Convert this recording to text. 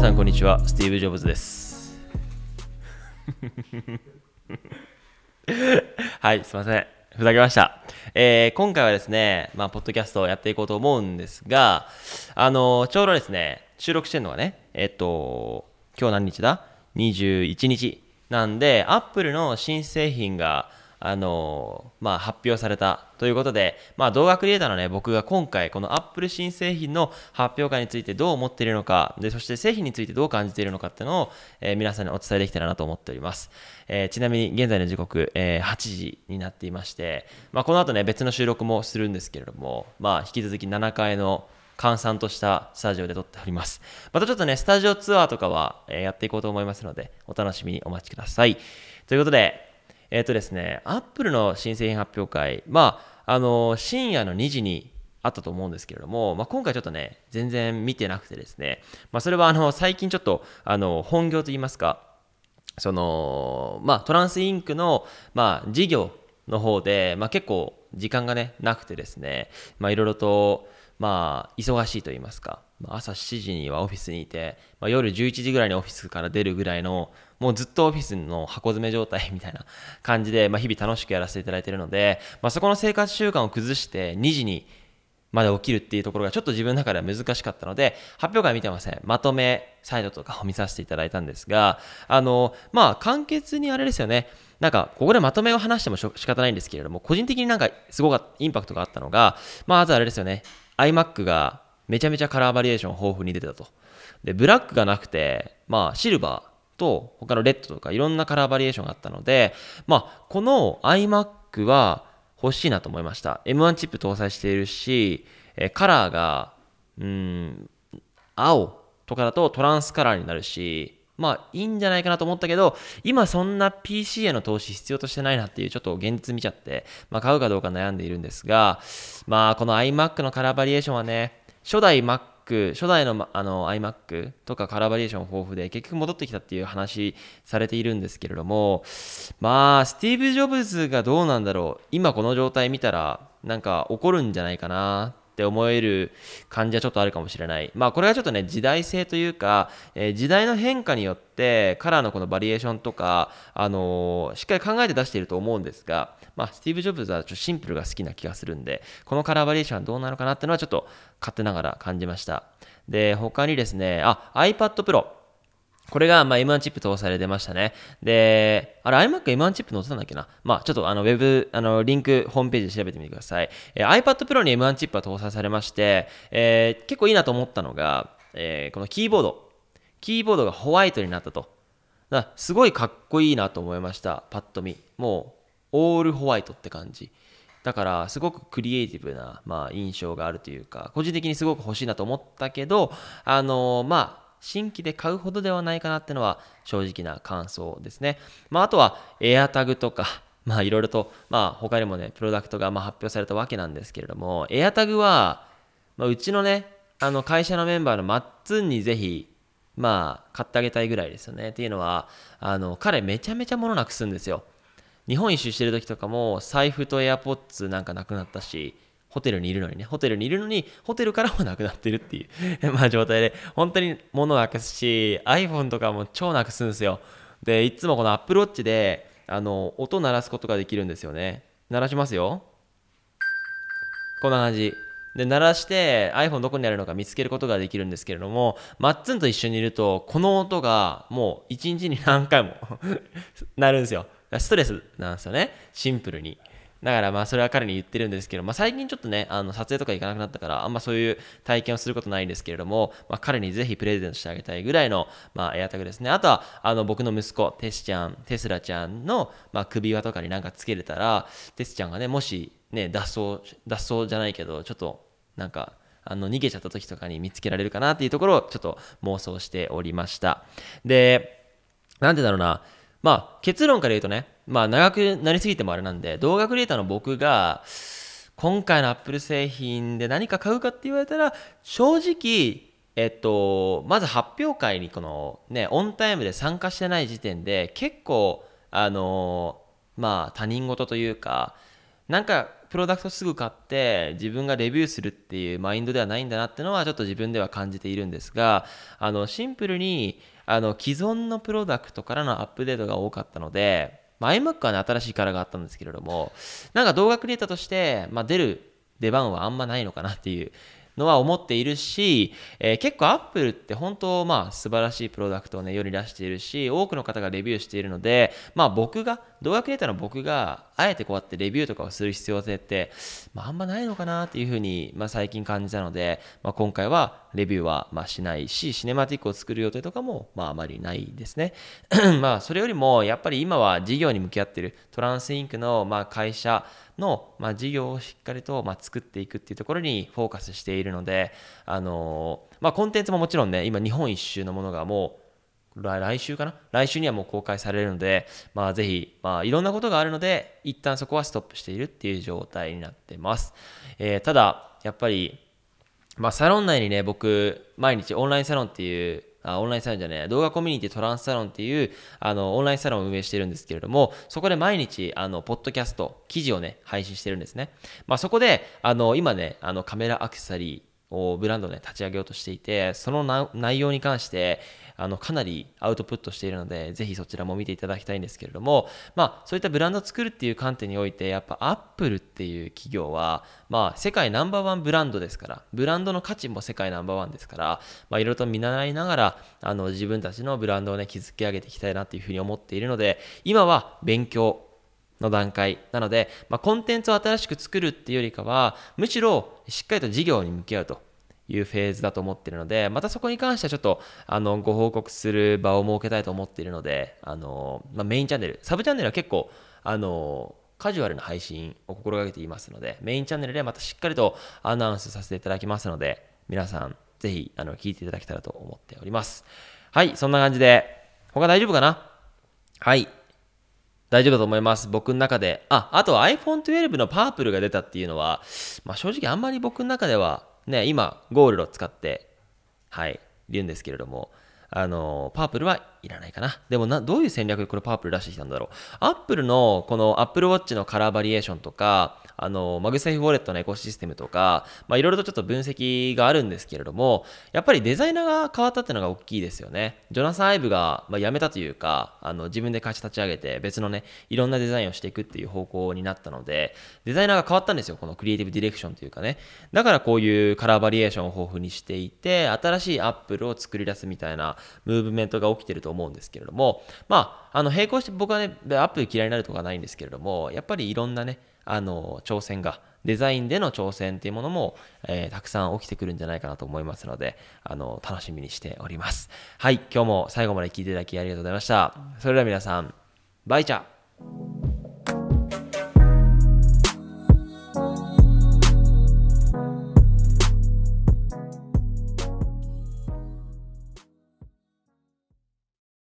皆さんこんにちは。スティーブ・ジョブズです。はいすいません。ふざけました、えー今回はですねまあポッドキャストをやっていこうと思うんですがあのちょうどですね収録してるのがねえっと今日何日だ？21日なんでアップルの新製品があのまあ、発表されたということで、まあ、動画クリエイターの、ね、僕が今回この Apple 新製品の発表会についてどう思っているのかでそして製品についてどう感じているのかっていうのを、えー皆さんにお伝えできたらなと思っております、えーちなみに現在の時刻、えー8時になっていまして、まあ、この後ね別の収録もするんですけれども、まあ、引き続き7階の閑散としたスタジオで撮っております。またちょっとね、スタジオツアーとかは、えやっていこうと思いますので、お楽しみにお待ちください。ということで、えっ、とですね、アップルの新製品発表会、まあ、あの深夜の2時にあったと思うんですけれども、まあ、今回ちょっとね、全然見てなくてですね、まあ、それはあの最近ちょっとあの本業といいますか、そのまあ、トランスインクの、まあ、事業の方で、まあ、結構時間がねなくてですね、まあ、いろいろと、まあ、忙しいと言いますか、ま朝7時にはオフィスにいて、まあ、夜11時ぐらいにオフィスから出るぐらいのもうずっとオフィスの箱詰め状態みたいな 感じで、まあ、日々楽しくやらせていただいているので、まあ、そこの生活習慣を崩して2時にまで起きるっていうところがちょっと自分の中では難しかったので、発表会見てません。まとめサイトとかを見させていただいたんですが、あの、まあ、簡潔にあれですよね。なんか、ここでまとめを話しても仕方ないんですけれども、個人的になんかすごかインパクトがあったのが、まずあれですよね。iMac がめちゃめちゃカラーバリエーション豊富に出てたと。で、ブラックがなくて、まあ、シルバーと他のレッドとかいろんなカラーバリエーションがあったので、まあ、この iMac は欲しいなと思いました。M1 チップ搭載しているし、えカラーが、うーん、青とかだとトランスカラーになるし、まあいいんじゃないかなと思ったけど、今そんな PC への投資必要としてないなっていうちょっと現実見ちゃって、まあ買うかどうか悩んでいるんですが、まあこの iMac のカラーバリエーションはね、初代 Mac、初代のあの iMac とかカラーバリエーション豊富で結局戻ってきたっていう話されているんですけれども、まあスティーブ・ジョブズがどうなんだろう、今この状態見たらなんか怒るんじゃないかな。って思える感じはちょっとあるかもしれない。まあこれはちょっとね時代性というか、えー時代の変化によってカラーのこのバリエーションとか、あのーしっかり考えて出していると思うんですが、まあスティーブ・ジョブズはちょっとシンプルが好きな気がするんで、このカラーバリエーションはどうなのかなっていうのはちょっと勝手ながら感じました。で、他にですね、あ、iPad Pro。これがまあ M1 チップ搭載で出ましたね。で、あれ iMac M1 チップ載ってたんだっけな？まあちょっとあのウェブ、あのリンク、ホームページで調べてみてください。えー iPad Pro に M1 チップが搭載されまして、えー結構いいなと思ったのが、えーこのキーボード。キーボードがホワイトになったと。だすごいかっこいいなと思いました。パッと見。もう、オールホワイトって感じ。だから、すごくクリエイティブな、まあ、印象があるというか、個人的にすごく欲しいなと思ったけど、あのまあ、新規で買うほどではないかなっていうのは正直な感想ですね。まあ、あとは AirTag とか、まあいろいろと、まあ他にもね、プロダクトがま発表されたわけなんですけれども、AirTag は、まあ、うちのね、あの会社のメンバーのマッツンにぜひ、まあ買ってあげたいぐらいですよね。っていうのは、あの彼めちゃめちゃ物なくすんですよ。日本一周してる時とかも財布と AirPods なんかなくなったし、ホテルにいるのにね、ホテルにいるのに、ホテルからもなくなってるっていう、まあ状態で、本当に物なくすし、iPhone とかも超なくすんですよ。で、いつもこの Apple Watch で、あの、音鳴らすことができるんですよね。鳴らしますよ。こんな感じ。で、鳴らして iPhone どこにあるのか見つけることができるんですけれども、マッツンと一緒にいると、この音がもう一日に何回も 鳴るんですよ。ストレスなんですよね。シンプルに。だからまあそれは彼に言ってるんですけど、まあ、最近ちょっとね、あの撮影とか行かなくなったから、あんまそういう体験をすることないんですけれども、まあ、彼にぜひプレゼントしてあげたいぐらいの、まあ、エアタグですね。あとは、あの僕の息子、テスちゃん、テスラちゃんの、まあ、首輪とかになんかつけれたら、テスちゃんがね、もしね、脱走、脱走じゃないけど、ちょっとなんか、あの逃げちゃった時とかに見つけられるかなっていうところをちょっと妄想しておりました。で、なんでだろうな、まあ結論から言うとね、まあ長くなりすぎてもあれなんで、動画クリエイターの僕が、今回の Apple 製品で何か買うかって言われたら、正直、えっと、まず発表会にこのね、オンタイムで参加してない時点で、結構、あの、まあ他人事というか、なんかプロダクトすぐ買って自分がレビューするっていうマインドではないんだなってのはちょっと自分では感じているんですがあのシンプルにあの既存のプロダクトからのアップデートが多かったので、まあ、iMac はね新しいカラーがあったんですけれどもなんか動画クリエイターとして、まあ、出る出番はあんまないのかなっていうのは思っているし、えー、結構 Apple って本当まあ素晴らしいプロダクトをね世に出しているし多くの方がレビューしているのでまあ僕が動画クリエイターの僕があえてこうやってレビューとかをする必要性って、まあ、あんまないのかなっていうふうに、まあ、最近感じたので、まあ、今回はレビューはまあしないしシネマティックを作る予定とかもまああまりないですね。まあそれよりもやっぱり今は事業に向き合ってるトランスインクのまあ会社の、まあ、事業をしっかりと、まあ、作っていくっていうところにフォーカスしているので、あのー、まあ、コンテンツももちろんね、今日本一周のものがもう来週かな？来週にはもう公開されるので、まあ、ぜひ、まあ、いろんなことがあるので、一旦そこはストップしているっていう状態になってます。えー、ただ、やっぱり、まあ、サロン内にね、僕、毎日オンラインサロンっていうあオンラインサロンじゃない、動画コミュニティトランスサロンっていう、あの、オンラインサロンを運営してるんですけれども、そこで毎日、あの、ポッドキャスト、記事をね、配信してるんですね。まあ、そこで、あの、今ね、あの、カメラアクセサリーをブランドね、立ち上げようとしていて、その内容に関して、あのかなりアウトプットしているので、ぜひそちらも見ていただきたいんですけれども、まあ、そういったブランドを作るっていう観点において、やっぱアップルっていう企業は、まあ、世界ナンバーワンブランドですから、ブランドの価値も世界ナンバーワンですから、まあ、いろいろと見習いながら、あの自分たちのブランドをね、築き上げていきたいなっていうふうに思っているので、今は勉強、の段階なので、まあ、コンテンツを新しく作るっていうよりかはむしろしっかりと事業に向き合うというフェーズだと思っているので、またそこに関してはちょっと、あの、ご報告する場を設けたいと思っているので、あの、まあ、メインチャンネル、サブチャンネルは結構、あの、カジュアルな配信を心がけていますので、メインチャンネルでまたしっかりとアナウンスさせていただきますので、皆さん、ぜひ、あの、聞いていただけたらと思っております。はい、そんな感じで、他大丈夫かな？はい。大丈夫だと思います。僕の中で。あ、あと iPhone 12のパープルが出たっていうのは、まあ、正直あんまり僕の中ではね、今、ゴールドを使って、はい、言うんですけれども、あの、パープルはいらないかな。でもな、どういう戦略でこれパープル出してきたんだろう。アップルのこの Apple Watch のカラーバリエーションとか、あの、 MagSafe ウォレットのエコシステムとか、まあ、いろいろとちょっと分析があるんですけれども、やっぱりデザイナーが変わったっていうのが大きいですよね。ジョナサン・アイブが、まあ、辞めたというか、あの、自分で会社立ち上げて、別のね、いろんなデザインをしていくっていう方向になったので、デザイナーが変わったんですよ。このクリエイティブディレクションというかね。だからこういうカラーバリエーションを豊富にしていて、新しいアップルを作り出すみたいなムーブメントが起きてると思うんですけれども、まあ、あの、並行して僕はね、アップル嫌いになるとかないんですけれども、やっぱりいろんなね、あの、挑戦が、デザインでの挑戦っていうものも、えー、たくさん起きてくるんじゃないかなと思いますので、あの、楽しみにしております。はい、今日も最後まで聞いていただきありがとうございました。それでは皆さん、バイチャー